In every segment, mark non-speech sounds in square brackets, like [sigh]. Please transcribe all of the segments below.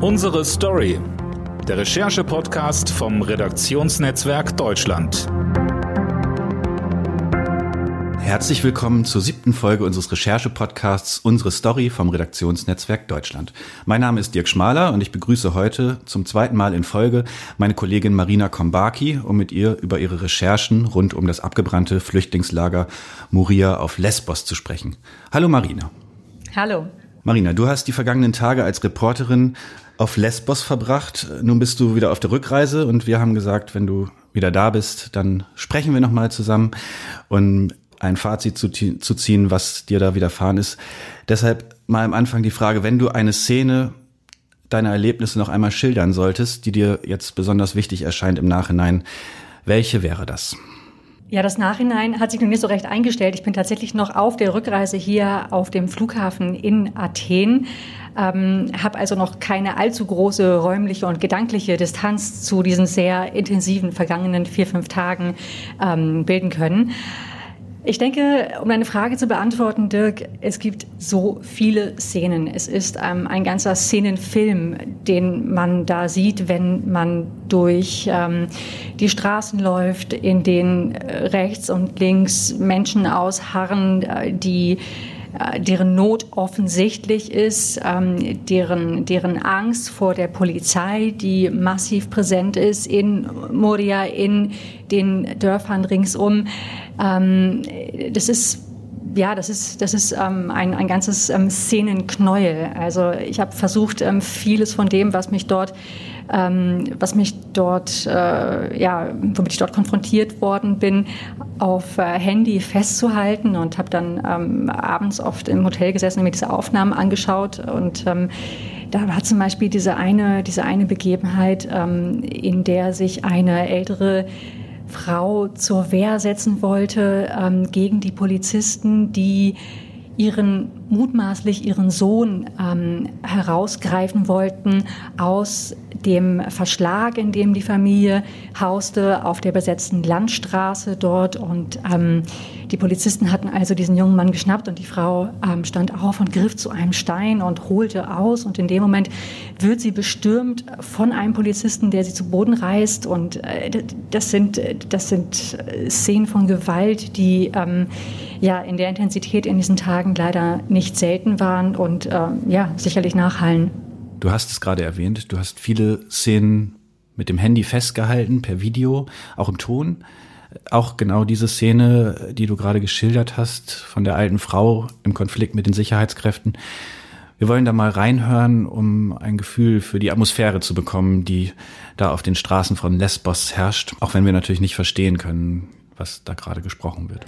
Unsere Story. Der Recherche-Podcast vom Redaktionsnetzwerk Deutschland. Herzlich willkommen zur siebten Folge unseres Recherche-Podcasts Unsere Story vom Redaktionsnetzwerk Deutschland. Mein Name ist Dirk Schmaler und ich begrüße heute zum zweiten Mal in Folge meine Kollegin Marina Kombaki, um mit ihr über ihre Recherchen rund um das abgebrannte Flüchtlingslager Moria auf Lesbos zu sprechen. Hallo Marina. Hallo. Marina, du hast die vergangenen Tage als Reporterin auf Lesbos verbracht. Nun bist du wieder auf der Rückreise und wir haben gesagt, wenn du wieder da bist, dann sprechen wir nochmal zusammen und ein Fazit zu, zu ziehen, was dir da widerfahren ist. Deshalb mal am Anfang die Frage, wenn du eine Szene deiner Erlebnisse noch einmal schildern solltest, die dir jetzt besonders wichtig erscheint im Nachhinein, welche wäre das? Ja, das Nachhinein hat sich noch nicht so recht eingestellt. Ich bin tatsächlich noch auf der Rückreise hier auf dem Flughafen in Athen, ähm, habe also noch keine allzu große räumliche und gedankliche Distanz zu diesen sehr intensiven vergangenen vier, fünf Tagen ähm, bilden können. Ich denke, um deine Frage zu beantworten, Dirk, es gibt so viele Szenen. Es ist ähm, ein ganzer Szenenfilm, den man da sieht, wenn man durch ähm, die Straßen läuft, in denen äh, rechts und links Menschen ausharren, äh, die deren Not offensichtlich ist, ähm, deren, deren Angst vor der Polizei, die massiv präsent ist in Moria, in den Dörfern ringsum. Ähm, das ist ja, das ist, das ist ähm, ein, ein ganzes ähm, Szenenknäuel. Also ich habe versucht, ähm, vieles von dem, was mich dort was mich dort, äh, ja, womit ich dort konfrontiert worden bin, auf äh, Handy festzuhalten und habe dann ähm, abends oft im Hotel gesessen und mir diese Aufnahmen angeschaut. Und ähm, da war zum Beispiel diese eine, diese eine Begebenheit, ähm, in der sich eine ältere Frau zur Wehr setzen wollte ähm, gegen die Polizisten, die ihren mutmaßlich ihren Sohn ähm, herausgreifen wollten aus dem Verschlag, in dem die Familie hauste, auf der besetzten Landstraße dort. Und ähm, die Polizisten hatten also diesen jungen Mann geschnappt und die Frau ähm, stand auf und griff zu einem Stein und holte aus. Und in dem Moment wird sie bestürmt von einem Polizisten, der sie zu Boden reißt. Und äh, das, sind, das sind Szenen von Gewalt, die ähm, ja in der Intensität in diesen Tagen leider nicht selten waren und äh, ja sicherlich nachhallen. Du hast es gerade erwähnt, du hast viele Szenen mit dem Handy festgehalten, per Video, auch im Ton. Auch genau diese Szene, die du gerade geschildert hast, von der alten Frau im Konflikt mit den Sicherheitskräften. Wir wollen da mal reinhören, um ein Gefühl für die Atmosphäre zu bekommen, die da auf den Straßen von Lesbos herrscht, auch wenn wir natürlich nicht verstehen können, was da gerade gesprochen wird.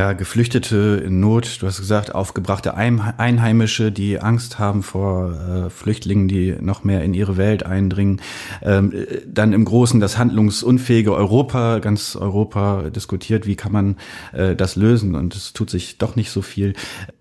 Ja, Geflüchtete in Not, du hast gesagt, aufgebrachte Einheimische, die Angst haben vor äh, Flüchtlingen, die noch mehr in ihre Welt eindringen. Ähm, dann im Großen das handlungsunfähige Europa, ganz Europa diskutiert, wie kann man äh, das lösen und es tut sich doch nicht so viel.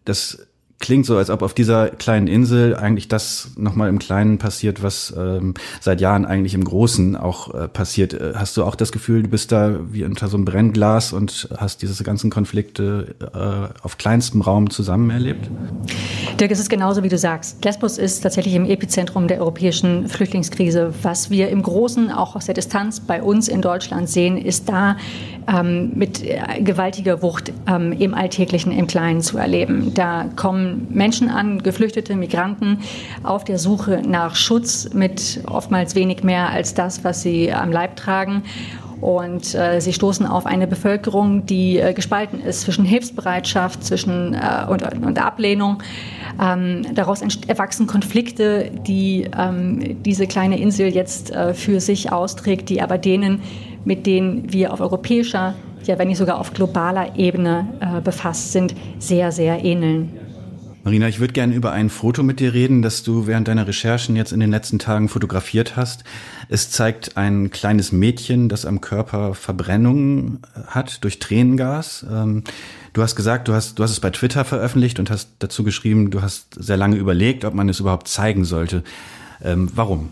Das klingt so, als ob auf dieser kleinen Insel eigentlich das nochmal im Kleinen passiert, was ähm, seit Jahren eigentlich im Großen auch äh, passiert. Äh, hast du auch das Gefühl, du bist da wie unter so einem Brennglas und hast diese ganzen Konflikte äh, auf kleinstem Raum zusammen erlebt? Dirk, es ist genauso, wie du sagst. Lesbos ist tatsächlich im Epizentrum der europäischen Flüchtlingskrise. Was wir im Großen auch aus der Distanz bei uns in Deutschland sehen, ist da ähm, mit äh, gewaltiger Wucht ähm, im Alltäglichen, im Kleinen zu erleben. Da kommen Menschen an, Geflüchtete, Migranten, auf der Suche nach Schutz mit oftmals wenig mehr als das, was sie am Leib tragen. Und äh, sie stoßen auf eine Bevölkerung, die äh, gespalten ist zwischen Hilfsbereitschaft zwischen, äh, und, und Ablehnung. Ähm, daraus erwachsen Konflikte, die ähm, diese kleine Insel jetzt äh, für sich austrägt, die aber denen, mit denen wir auf europäischer, ja wenn nicht sogar auf globaler Ebene äh, befasst sind, sehr, sehr ähneln. Marina, ich würde gerne über ein Foto mit dir reden, das du während deiner Recherchen jetzt in den letzten Tagen fotografiert hast. Es zeigt ein kleines Mädchen, das am Körper Verbrennungen hat durch Tränengas. Ähm, Du hast gesagt, du hast, du hast es bei Twitter veröffentlicht und hast dazu geschrieben, du hast sehr lange überlegt, ob man es überhaupt zeigen sollte. Ähm, warum?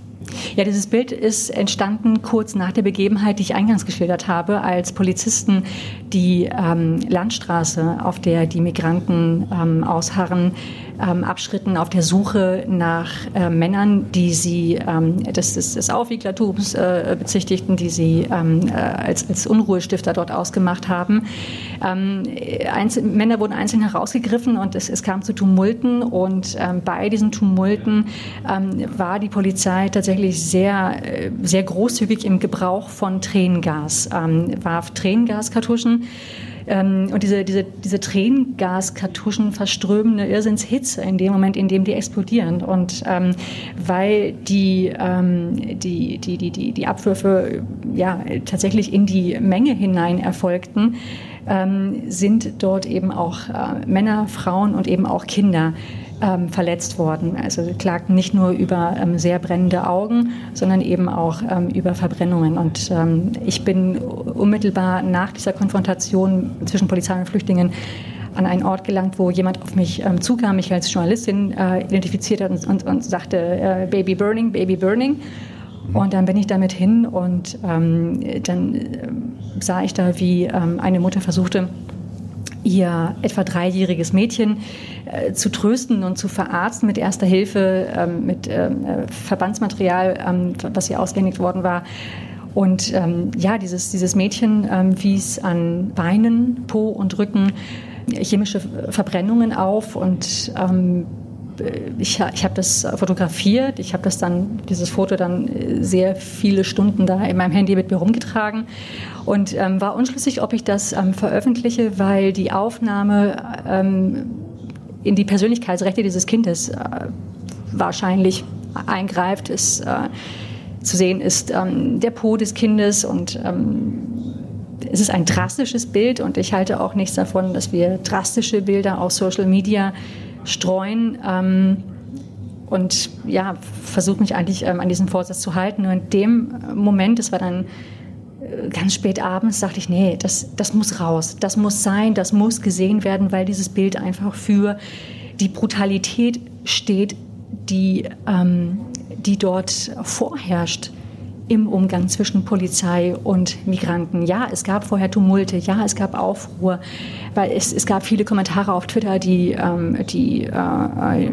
Ja, dieses Bild ist entstanden kurz nach der Begebenheit, die ich eingangs geschildert habe, als Polizisten die ähm, Landstraße, auf der die Migranten ähm, ausharren, ähm, abschritten auf der Suche nach äh, Männern, die sie ähm, des, des, des Aufwieglertums äh, bezichtigten, die sie ähm, äh, als, als Unruhestifter dort ausgemacht haben. Ähm, einzel Männer wurden einzeln herausgegriffen und es, es kam zu Tumulten und ähm, bei diesen Tumulten ähm, war die Polizei tatsächlich sehr, äh, sehr großzügig im Gebrauch von Tränengas, warf Tränengaskartuschen ähm, und diese, diese, diese Tränengaskartuschen verströmen eine Irrsinnshitze in dem Moment, in dem die explodieren. Und ähm, weil die, ähm, die, die, die, die, die Abwürfe ja, tatsächlich in die Menge hinein erfolgten, ähm, sind dort eben auch äh, Männer, Frauen und eben auch Kinder ähm, verletzt worden. Also klagten nicht nur über ähm, sehr brennende Augen, sondern eben auch ähm, über Verbrennungen. Und ähm, ich bin unmittelbar nach dieser Konfrontation zwischen Polizei und Flüchtlingen an einen Ort gelangt, wo jemand auf mich ähm, zukam, mich als Journalistin äh, identifiziert hat und, und, und sagte, äh, Baby Burning, Baby Burning. Und dann bin ich damit hin und ähm, dann äh, sah ich da, wie ähm, eine Mutter versuchte, ihr etwa dreijähriges Mädchen äh, zu trösten und zu verarzten mit erster Hilfe, ähm, mit ähm, äh, Verbandsmaterial, ähm, was ihr ausgehändigt worden war. Und ähm, ja, dieses, dieses Mädchen ähm, wies an Beinen, Po und Rücken chemische Verbrennungen auf und ähm, ich, ich habe das fotografiert, ich habe das dann, dieses Foto dann sehr viele Stunden da in meinem Handy mit mir rumgetragen und ähm, war unschlüssig, ob ich das ähm, veröffentliche, weil die Aufnahme ähm, in die Persönlichkeitsrechte dieses Kindes äh, wahrscheinlich eingreift. Es, äh, zu sehen ist ähm, der Po des Kindes und ähm, es ist ein drastisches Bild und ich halte auch nichts davon, dass wir drastische Bilder auf Social Media streuen. Ähm, und ja, versuche mich eigentlich ähm, an diesen Vorsatz zu halten. Nur in dem Moment, das war dann äh, ganz spät abends, dachte ich, nee, das, das muss raus, das muss sein, das muss gesehen werden, weil dieses Bild einfach für die Brutalität steht, die, ähm, die dort vorherrscht im Umgang zwischen Polizei und Migranten. Ja, es gab vorher Tumulte, ja, es gab Aufruhr, weil es, es gab viele Kommentare auf Twitter, die, ähm, die, äh,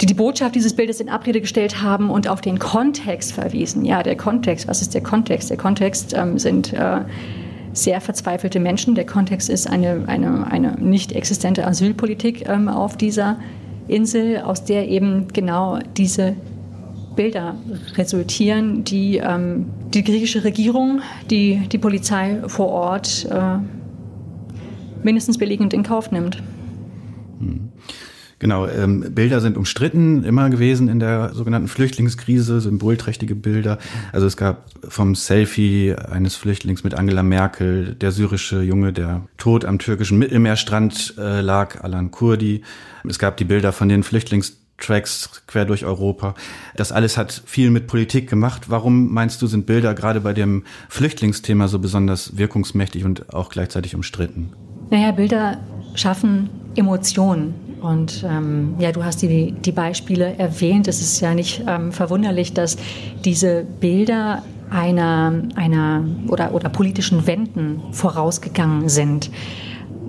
die die Botschaft dieses Bildes in Abrede gestellt haben und auf den Kontext verwiesen. Ja, der Kontext, was ist der Kontext? Der Kontext ähm, sind äh, sehr verzweifelte Menschen. Der Kontext ist eine, eine, eine nicht existente Asylpolitik ähm, auf dieser Insel, aus der eben genau diese Bilder resultieren, die ähm, die griechische Regierung, die die Polizei vor Ort äh, mindestens billigend in Kauf nimmt. Hm. Genau, ähm, Bilder sind umstritten immer gewesen in der sogenannten Flüchtlingskrise, symbolträchtige Bilder. Also es gab vom Selfie eines Flüchtlings mit Angela Merkel, der syrische Junge, der tot am türkischen Mittelmeerstrand äh, lag, Alan Kurdi. Es gab die Bilder von den Flüchtlings Tracks quer durch Europa. Das alles hat viel mit Politik gemacht. Warum meinst du, sind Bilder gerade bei dem Flüchtlingsthema so besonders wirkungsmächtig und auch gleichzeitig umstritten? Naja, Bilder schaffen Emotionen. Und ähm, ja, du hast die, die Beispiele erwähnt. Es ist ja nicht ähm, verwunderlich, dass diese Bilder einer, einer oder, oder politischen Wenden vorausgegangen sind.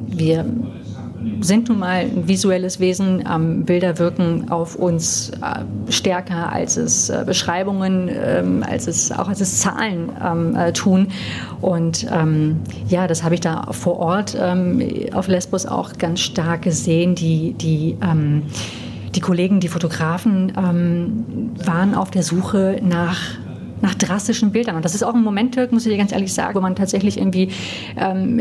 Wir sind nun mal ein visuelles Wesen. Ähm, Bilder wirken auf uns äh, stärker, als es äh, Beschreibungen, ähm, als es auch als es Zahlen ähm, äh, tun. Und ähm, ja, das habe ich da vor Ort ähm, auf Lesbos auch ganz stark gesehen. Die, die ähm, die Kollegen, die Fotografen waren auf der Suche nach nach drastischen Bildern. Und das ist auch ein Moment, muss ich dir ganz ehrlich sagen, wo man tatsächlich irgendwie ähm,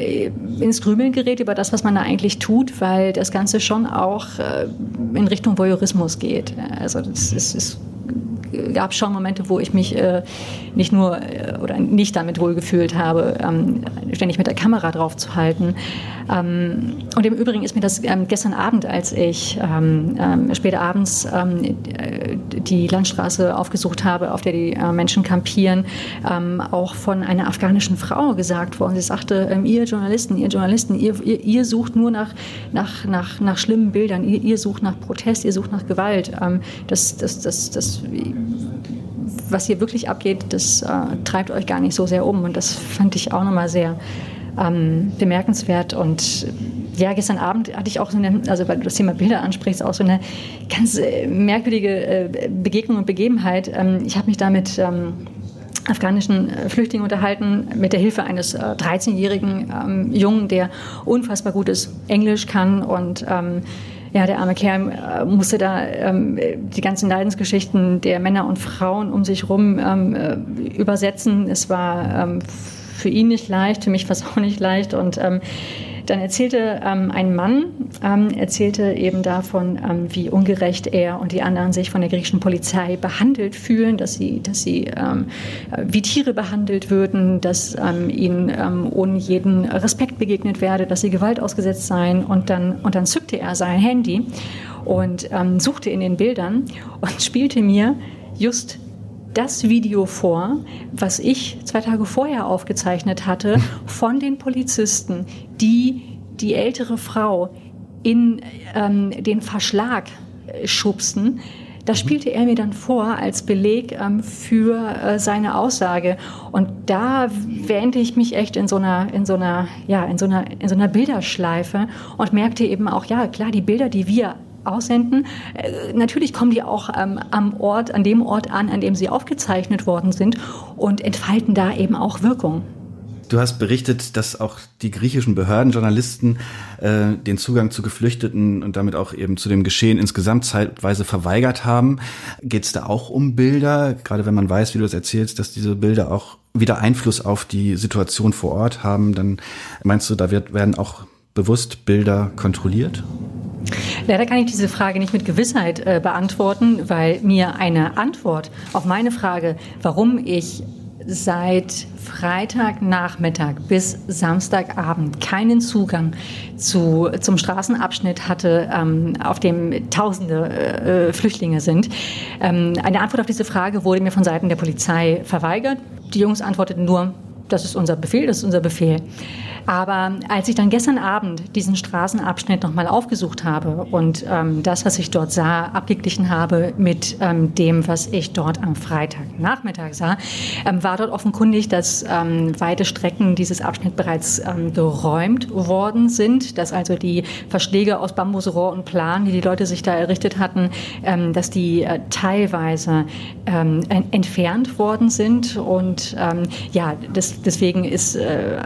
ins Grübeln gerät über das, was man da eigentlich tut, weil das Ganze schon auch äh, in Richtung Voyeurismus geht. Also das ist, ist gab es schon Momente, wo ich mich äh, nicht nur äh, oder nicht damit wohlgefühlt habe, ähm, ständig mit der Kamera drauf zu halten. Ähm, und im Übrigen ist mir das ähm, gestern Abend, als ich ähm, ähm, später abends ähm, die Landstraße aufgesucht habe, auf der die äh, Menschen kampieren, auch von einer afghanischen Frau gesagt worden. Sie sagte, ihr Journalisten, ihr Journalisten, ihr, ihr, ihr, sucht nur nach, nach, nach, nach schlimmen Bildern, ihr, ihr sucht nach Protest, ihr sucht nach Gewalt. das, das, das, das was hier wirklich abgeht, das äh, treibt euch gar nicht so sehr um. Und das fand ich auch nochmal sehr ähm, bemerkenswert. Und ja, gestern Abend hatte ich auch so eine, also weil du das Thema Bilder ansprichst, auch so eine ganz äh, merkwürdige äh, Begegnung und Begebenheit. Ähm, ich habe mich da mit ähm, afghanischen äh, Flüchtlingen unterhalten, mit der Hilfe eines 13-jährigen ähm, Jungen, der unfassbar gutes Englisch kann und ja, der arme Kerl musste da ähm, die ganzen Leidensgeschichten der Männer und Frauen um sich äh, übersetzen. Es war für ihn nicht leicht, für mich war es auch nicht leicht. Und dann erzählte ähm, ein Mann, ähm, erzählte eben davon, ähm, wie ungerecht er und die anderen sich von der griechischen Polizei behandelt fühlen, dass sie, dass sie ähm, wie Tiere behandelt würden, dass ähm, ihnen ähm, ohne jeden Respekt begegnet werde, dass sie Gewalt ausgesetzt seien. Und dann, und dann zückte er sein Handy und suchte in den Bildern und [laughs] spielte mir just das Video vor, was ich zwei Tage vorher aufgezeichnet hatte, von den Polizisten, die die ältere Frau in ähm, den Verschlag äh, schubsten. Das mhm. spielte er mir dann vor als Beleg ähm, für äh, seine Aussage. Und da wähnte ich mich echt in so einer, in so einer, ja, in so einer, in so einer Bilderschleife und merkte eben auch, ja, klar, die Bilder, die wir aussenden. Äh, natürlich kommen die auch ähm, am Ort, an dem Ort an, an dem sie aufgezeichnet worden sind und entfalten da eben auch Wirkung. Du hast berichtet, dass auch die griechischen Behörden Journalisten äh, den Zugang zu Geflüchteten und damit auch eben zu dem Geschehen insgesamt zeitweise verweigert haben. Geht es da auch um Bilder, gerade wenn man weiß, wie du es erzählst, dass diese Bilder auch wieder Einfluss auf die Situation vor Ort haben, dann meinst du, da wird, werden auch bewusst Bilder kontrolliert? Leider kann ich diese Frage nicht mit Gewissheit äh, beantworten, weil mir eine Antwort auf meine Frage, warum ich seit Freitagnachmittag bis Samstagabend keinen Zugang zu, zum Straßenabschnitt hatte, ähm, auf dem Tausende äh, Flüchtlinge sind. Ähm, eine Antwort auf diese Frage wurde mir von Seiten der Polizei verweigert. Die Jungs antworteten nur, das ist unser Befehl, das ist unser Befehl. Aber als ich dann gestern Abend diesen Straßenabschnitt nochmal aufgesucht habe und ähm, das, was ich dort sah, abgeglichen habe mit ähm, dem, was ich dort am Freitagnachmittag sah, ähm, war dort offenkundig, dass ähm, weite Strecken dieses Abschnitt bereits ähm, geräumt worden sind, dass also die Verschläge aus Bambusrohr und Plan, die die Leute sich da errichtet hatten, ähm, dass die äh, teilweise entfernt worden sind. Und ja, das, deswegen ist äh,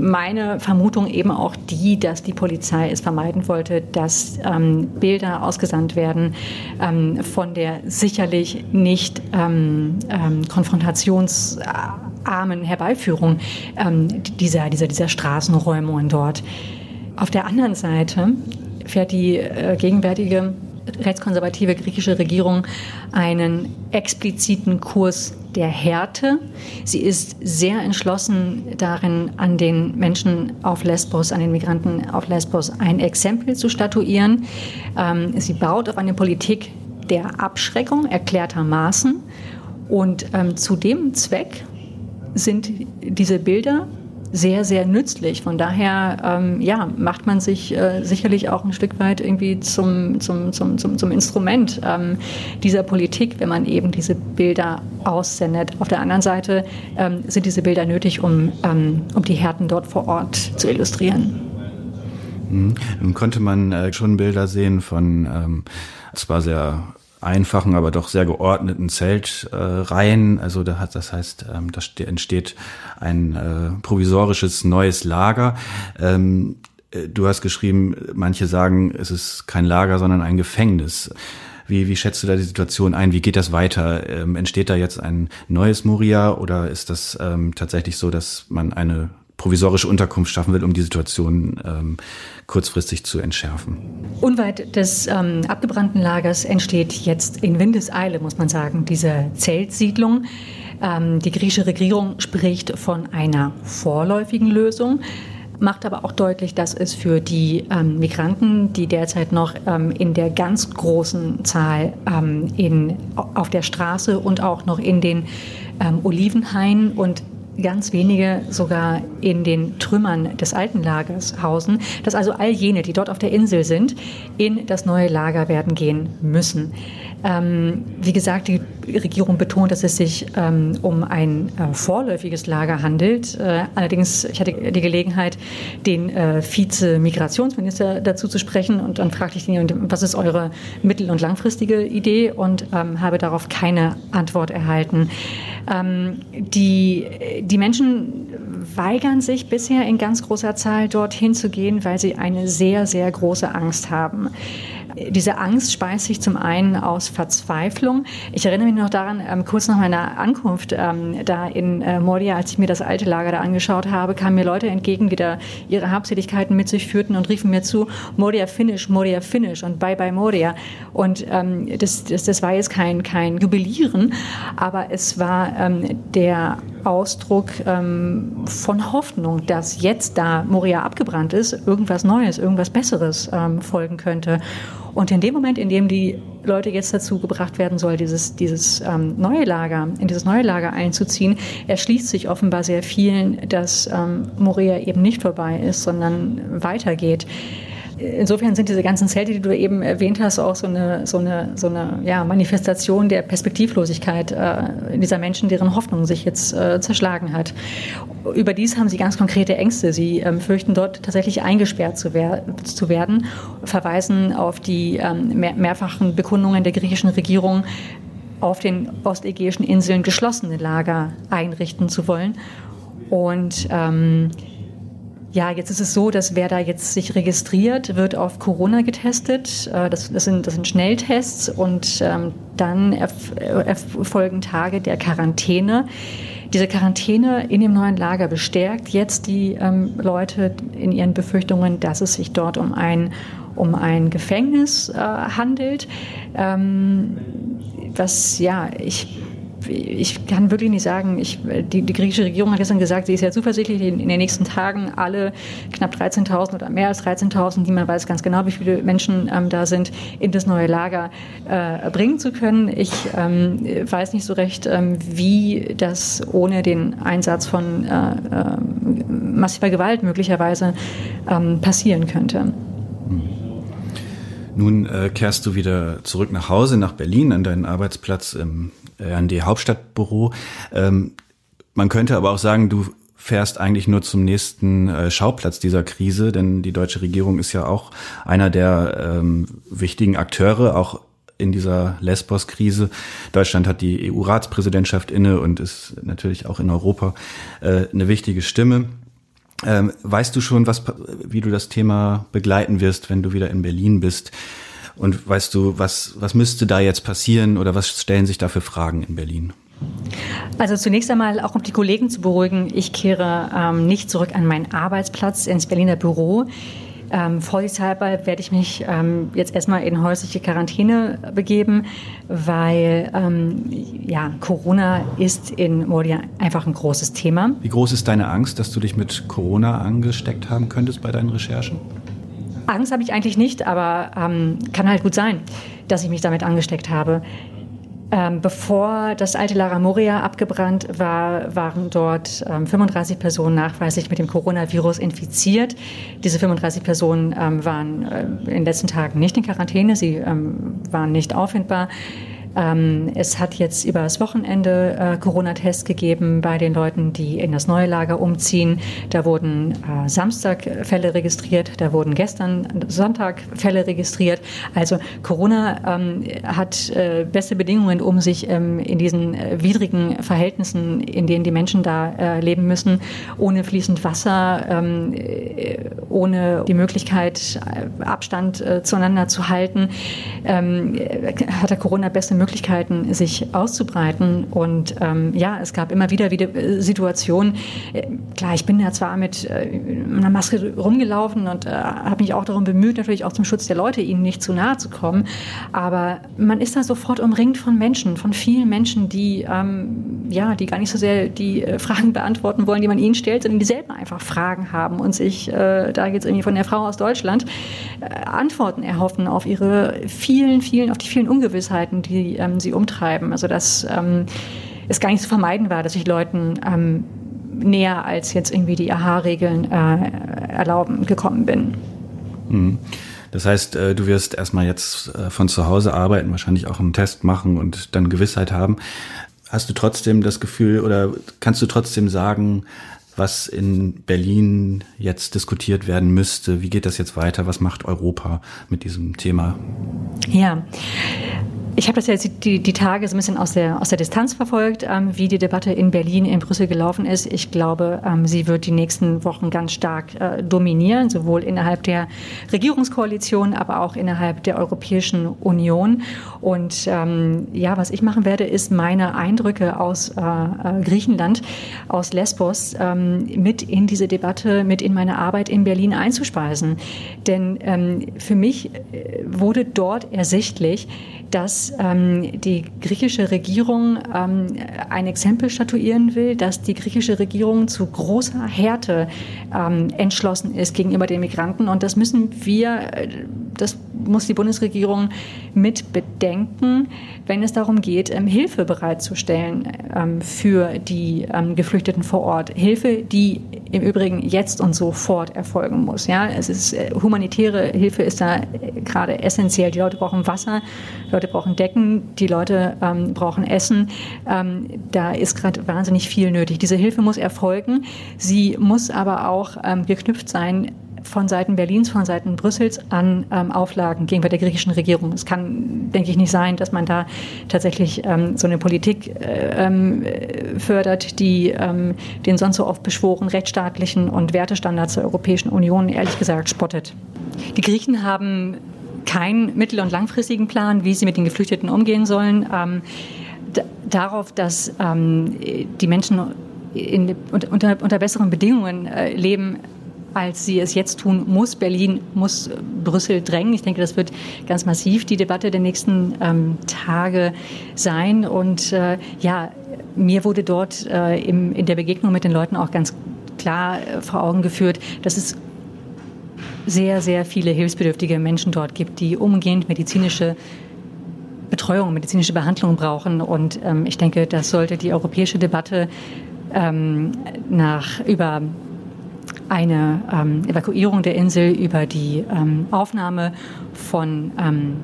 meine Vermutung eben auch die, dass die Polizei es vermeiden wollte, dass ähm, Bilder ausgesandt werden ähm, von der sicherlich nicht ähm, ähm konfrontationsarmen Herbeiführung ähm, dieser, dieser, dieser Straßenräumungen dort. Auf der anderen Seite fährt die äh, gegenwärtige rechtskonservative griechische Regierung einen expliziten Kurs der Härte. Sie ist sehr entschlossen darin, an den Menschen auf Lesbos, an den Migranten auf Lesbos ein Exempel zu statuieren. Ähm, sie baut auf eine Politik der Abschreckung erklärtermaßen. Und ähm, zu dem Zweck sind diese Bilder sehr, sehr nützlich. Von daher ähm, ja, macht man sich äh, sicherlich auch ein Stück weit irgendwie zum, zum, zum, zum, zum Instrument ähm, dieser Politik, wenn man eben diese Bilder aussendet. Auf der anderen Seite ähm, sind diese Bilder nötig, um, ähm, um die Härten dort vor Ort zu illustrieren. Mhm. Nun konnte man äh, schon Bilder sehen von ähm, zwar sehr einfachen, aber doch sehr geordneten Zeltreihen. Äh, also da hat, das heißt, ähm, da entsteht ein äh, provisorisches neues Lager. Ähm, äh, du hast geschrieben, manche sagen, es ist kein Lager, sondern ein Gefängnis. Wie, wie schätzt du da die Situation ein? Wie geht das weiter? Ähm, entsteht da jetzt ein neues Moria oder ist das ähm, tatsächlich so, dass man eine provisorische Unterkunft schaffen will, um die Situation ähm, kurzfristig zu entschärfen. Unweit des ähm, abgebrannten Lagers entsteht jetzt in Windeseile, muss man sagen, diese Zeltsiedlung. Ähm, die griechische Regierung spricht von einer vorläufigen Lösung macht aber auch deutlich, dass es für die ähm, Migranten, die derzeit noch ähm, in der ganz großen Zahl ähm, in, auf der Straße und auch noch in den ähm, Olivenhainen und ganz wenige sogar in den Trümmern des alten Lagers hausen, dass also all jene, die dort auf der Insel sind, in das neue Lager werden gehen müssen. Ähm, wie gesagt, die Regierung betont, dass es sich ähm, um ein äh, vorläufiges Lager handelt. Äh, allerdings, ich hatte die Gelegenheit, den äh, Vize-Migrationsminister dazu zu sprechen und dann fragte ich ihn, was ist eure mittel- und langfristige Idee und ähm, habe darauf keine Antwort erhalten. Ähm, die, die Menschen weigern sich bisher in ganz großer Zahl dorthin zu gehen, weil sie eine sehr, sehr große Angst haben. Diese Angst speist sich zum einen aus Verzweiflung. Ich erinnere mich noch daran, ähm, kurz nach meiner Ankunft ähm, da in äh, Moria, als ich mir das alte Lager da angeschaut habe, kamen mir Leute entgegen, die da ihre Habseligkeiten mit sich führten und riefen mir zu, Moria finish, Moria finish und bye bye Moria. Und ähm, das, das, das war jetzt kein, kein Jubilieren, aber es war ähm, der Ausdruck ähm, von Hoffnung, dass jetzt, da Moria abgebrannt ist, irgendwas Neues, irgendwas Besseres ähm, folgen könnte. Und in dem Moment, in dem die Leute jetzt dazu gebracht werden soll, dieses, dieses ähm, neue Lager, in dieses neue Lager einzuziehen, erschließt sich offenbar sehr vielen, dass ähm, Moria eben nicht vorbei ist, sondern weitergeht insofern sind diese ganzen Zelte, die du eben erwähnt hast, auch so eine, so eine, so eine ja, Manifestation der Perspektivlosigkeit äh, dieser Menschen, deren Hoffnung sich jetzt äh, zerschlagen hat. Überdies haben sie ganz konkrete Ängste. Sie ähm, fürchten dort tatsächlich eingesperrt zu, wer zu werden, verweisen auf die ähm, mehr mehrfachen Bekundungen der griechischen Regierung, auf den ostägäischen Inseln geschlossene Lager einrichten zu wollen. Und ähm, ja, jetzt ist es so, dass wer da jetzt sich registriert, wird auf Corona getestet. Äh, das, das, sind, das sind Schnelltests und ähm, dann erfolgen Tage der Quarantäne. Diese Quarantäne in dem neuen Lager bestärkt jetzt die ähm, Leute in ihren Befürchtungen, dass es sich dort um ein, um ein Gefängnis äh, handelt. Ähm, was, ja, ich ich kann wirklich nicht sagen, ich, die, die, griechische Regierung hat gestern gesagt, sie ist ja zuversichtlich, in, in den nächsten Tagen alle knapp 13.000 oder mehr als 13.000, die man weiß ganz genau, wie viele Menschen ähm, da sind, in das neue Lager äh, bringen zu können. Ich ähm, weiß nicht so recht, ähm, wie das ohne den Einsatz von äh, äh, massiver Gewalt möglicherweise ähm, passieren könnte. Nun äh, kehrst du wieder zurück nach Hause, nach Berlin, an deinen Arbeitsplatz im äh, an die Hauptstadtbüro. Ähm, man könnte aber auch sagen, du fährst eigentlich nur zum nächsten äh, Schauplatz dieser Krise, denn die deutsche Regierung ist ja auch einer der ähm, wichtigen Akteure, auch in dieser Lesbos-Krise. Deutschland hat die EU-Ratspräsidentschaft inne und ist natürlich auch in Europa äh, eine wichtige Stimme. Ähm, weißt du schon, was, wie du das Thema begleiten wirst, wenn du wieder in Berlin bist? Und weißt du, was, was müsste da jetzt passieren oder was stellen sich da für Fragen in Berlin? Also zunächst einmal, auch um die Kollegen zu beruhigen, ich kehre ähm, nicht zurück an meinen Arbeitsplatz ins Berliner Büro. Ähm, vorsichtshalber werde ich mich ähm, jetzt erstmal in häusliche Quarantäne begeben, weil ähm, ja, Corona ist in Moria einfach ein großes Thema. Wie groß ist deine Angst, dass du dich mit Corona angesteckt haben könntest bei deinen Recherchen? Angst habe ich eigentlich nicht, aber ähm, kann halt gut sein, dass ich mich damit angesteckt habe. Ähm, bevor das alte Lara Moria abgebrannt war, waren dort ähm, 35 Personen nachweislich mit dem Coronavirus infiziert. Diese 35 Personen ähm, waren äh, in den letzten Tagen nicht in Quarantäne, sie ähm, waren nicht auffindbar. Ähm, es hat jetzt über das Wochenende äh, Corona-Tests gegeben bei den Leuten, die in das neue Lager umziehen. Da wurden äh, Samstag Fälle registriert, da wurden gestern Sonntag Fälle registriert. Also Corona ähm, hat äh, beste Bedingungen, um sich ähm, in diesen äh, widrigen Verhältnissen, in denen die Menschen da äh, leben müssen, ohne fließend Wasser, ähm, äh, ohne die Möglichkeit, Abstand zueinander zu halten, ähm, hat der Corona beste Möglichkeiten, sich auszubreiten. Und ähm, ja, es gab immer wieder wieder äh, Situationen. Äh, klar, ich bin ja zwar mit äh, einer Maske rumgelaufen und äh, habe mich auch darum bemüht, natürlich auch zum Schutz der Leute, ihnen nicht zu nahe zu kommen. Aber man ist da sofort umringt von Menschen, von vielen Menschen, die ähm, ja, die gar nicht so sehr die äh, Fragen beantworten wollen, die man ihnen stellt, sondern die selber einfach Fragen haben und sich, äh, da geht es irgendwie von der Frau aus Deutschland, Antworten erhoffen auf ihre vielen, vielen, auf die vielen Ungewissheiten, die ähm, sie umtreiben. Also dass ähm, es gar nicht zu vermeiden war, dass ich Leuten ähm, näher als jetzt irgendwie die AHA-Regeln äh, erlauben gekommen bin. Mhm. Das heißt, äh, du wirst erstmal jetzt äh, von zu Hause arbeiten, wahrscheinlich auch einen Test machen und dann Gewissheit haben. Hast du trotzdem das Gefühl oder kannst du trotzdem sagen, was in Berlin jetzt diskutiert werden müsste? Wie geht das jetzt weiter? Was macht Europa mit diesem Thema? Ja, ich habe das ja jetzt die, die Tage so ein bisschen aus der, aus der Distanz verfolgt, ähm, wie die Debatte in Berlin, in Brüssel gelaufen ist. Ich glaube, ähm, sie wird die nächsten Wochen ganz stark äh, dominieren, sowohl innerhalb der Regierungskoalition, aber auch innerhalb der Europäischen Union. Und ähm, ja, was ich machen werde, ist meine Eindrücke aus äh, äh Griechenland, aus Lesbos, ähm, mit in diese Debatte, mit in meine Arbeit in Berlin einzuspeisen. Denn ähm, für mich äh, wurde dort ersichtlich, dass ähm, die griechische Regierung ähm, ein Exempel statuieren will, dass die griechische Regierung zu großer Härte ähm, entschlossen ist gegenüber den Migranten. Und das müssen wir, äh, das muss die Bundesregierung mit bedenken, wenn es darum geht, ähm, Hilfe bereitzustellen ähm, für die ähm, Geflüchteten vor Ort. Hilfe, die im Übrigen jetzt und sofort erfolgen muss. Ja, es ist äh, humanitäre Hilfe ist da äh, gerade essentiell. Die Leute brauchen Wasser, die Leute brauchen Decken, die Leute brauchen Essen. Da ist gerade wahnsinnig viel nötig. Diese Hilfe muss erfolgen. Sie muss aber auch geknüpft sein von Seiten Berlins, von Seiten Brüssels an ähm, Auflagen gegenüber der griechischen Regierung. Es kann, denke ich, nicht sein, dass man da tatsächlich ähm, so eine Politik äh, ähm, fördert, die ähm, den sonst so oft beschworen rechtsstaatlichen und Wertestandards der Europäischen Union ehrlich gesagt spottet. Die Griechen haben keinen mittel- und langfristigen Plan, wie sie mit den Geflüchteten umgehen sollen. Ähm, darauf, dass ähm, die Menschen in, unter, unter, besseren Bedingungen äh, leben, als sie es jetzt tun muss. Berlin muss Brüssel drängen. Ich denke, das wird ganz massiv die Debatte der nächsten ähm, Tage sein. Und äh, ja, mir wurde dort äh, im, in der Begegnung mit den Leuten auch ganz klar äh, vor Augen geführt, dass es sehr, sehr viele hilfsbedürftige Menschen dort gibt, die umgehend medizinische Betreuung, medizinische Behandlung brauchen. Und ähm, ich denke, das sollte die europäische Debatte ähm, nach über eine ähm, Evakuierung der Insel, über die ähm, Aufnahme von ähm,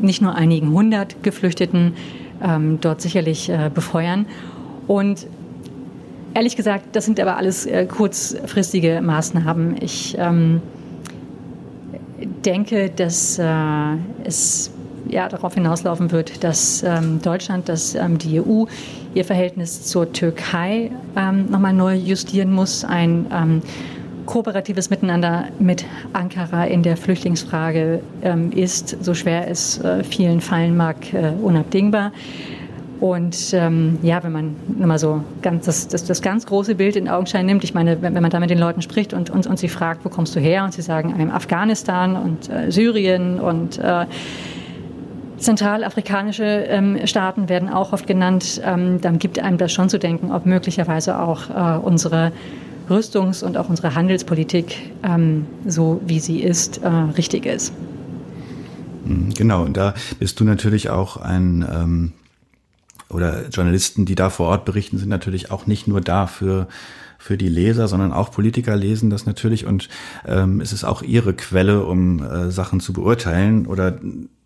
nicht nur einigen hundert Geflüchteten ähm, dort sicherlich äh, befeuern. Und ehrlich gesagt, das sind aber alles äh, kurzfristige Maßnahmen. Ich ähm, denke, dass äh, es ja, darauf hinauslaufen wird, dass ähm, Deutschland, dass ähm, die EU ihr Verhältnis zur Türkei ähm, nochmal neu justieren muss. Ein ähm, kooperatives Miteinander mit Ankara in der Flüchtlingsfrage ähm, ist, so schwer es äh, vielen fallen mag, äh, unabdingbar. Und ähm, ja, wenn man mal so ganz, das, das, das, ganz große Bild in Augenschein nimmt, ich meine, wenn, wenn man da mit den Leuten spricht und, und, und sie fragt, wo kommst du her? Und sie sagen, einem Afghanistan und äh, Syrien und äh, zentralafrikanische ähm, Staaten werden auch oft genannt, ähm, dann gibt einem das schon zu denken, ob möglicherweise auch äh, unsere Rüstungs- und auch unsere Handelspolitik, ähm, so wie sie ist, äh, richtig ist. Mhm, genau, und da bist du natürlich auch ein ähm, oder Journalisten, die da vor Ort berichten, sind natürlich auch nicht nur da für für die Leser, sondern auch Politiker lesen das natürlich und ähm, es ist auch ihre Quelle, um äh, Sachen zu beurteilen. Oder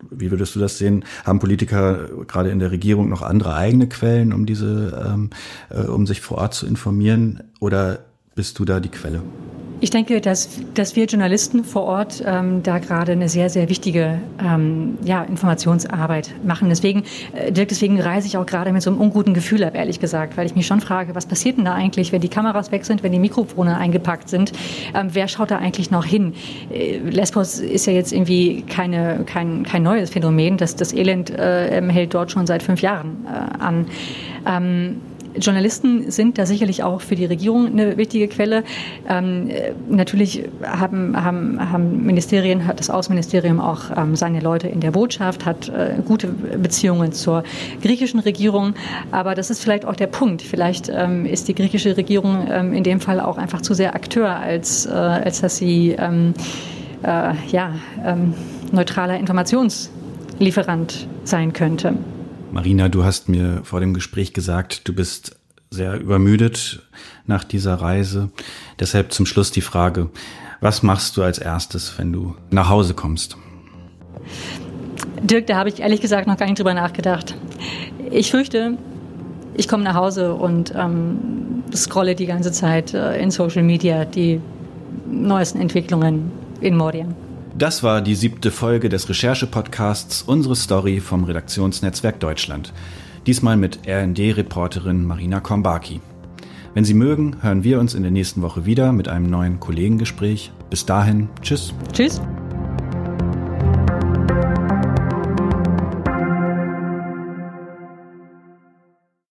wie würdest du das sehen? Haben Politiker gerade in der Regierung noch andere eigene Quellen, um diese, ähm, äh, um sich vor Ort zu informieren? Oder bist du da die Quelle? Ich denke, dass, dass wir Journalisten vor Ort ähm, da gerade eine sehr, sehr wichtige ähm, ja, Informationsarbeit machen. Deswegen, äh, Dirk, deswegen reise ich auch gerade mit so einem unguten Gefühl ab, ehrlich gesagt, weil ich mich schon frage, was passiert denn da eigentlich, wenn die Kameras weg sind, wenn die Mikrofone eingepackt sind? Ähm, wer schaut da eigentlich noch hin? Äh, Lesbos ist ja jetzt irgendwie keine, kein, kein neues Phänomen. Das, das Elend äh, hält dort schon seit fünf Jahren äh, an. Ähm, Journalisten sind da sicherlich auch für die Regierung eine wichtige Quelle. Ähm, natürlich haben, haben, haben Ministerien, hat das Außenministerium auch ähm, seine Leute in der Botschaft, hat äh, gute Beziehungen zur griechischen Regierung. Aber das ist vielleicht auch der Punkt. Vielleicht ähm, ist die griechische Regierung ähm, in dem Fall auch einfach zu sehr Akteur, als, äh, als dass sie ähm, äh, ja, ähm, neutraler Informationslieferant sein könnte. Marina, du hast mir vor dem Gespräch gesagt, du bist sehr übermüdet nach dieser Reise. Deshalb zum Schluss die Frage, was machst du als erstes, wenn du nach Hause kommst? Dirk, da habe ich ehrlich gesagt noch gar nicht drüber nachgedacht. Ich fürchte, ich komme nach Hause und ähm, scrolle die ganze Zeit äh, in Social Media die neuesten Entwicklungen in Moria. Das war die siebte Folge des Recherche-Podcasts Unsere Story vom Redaktionsnetzwerk Deutschland. Diesmal mit RD-Reporterin Marina Kombaki. Wenn Sie mögen, hören wir uns in der nächsten Woche wieder mit einem neuen Kollegengespräch. Bis dahin, tschüss. Tschüss.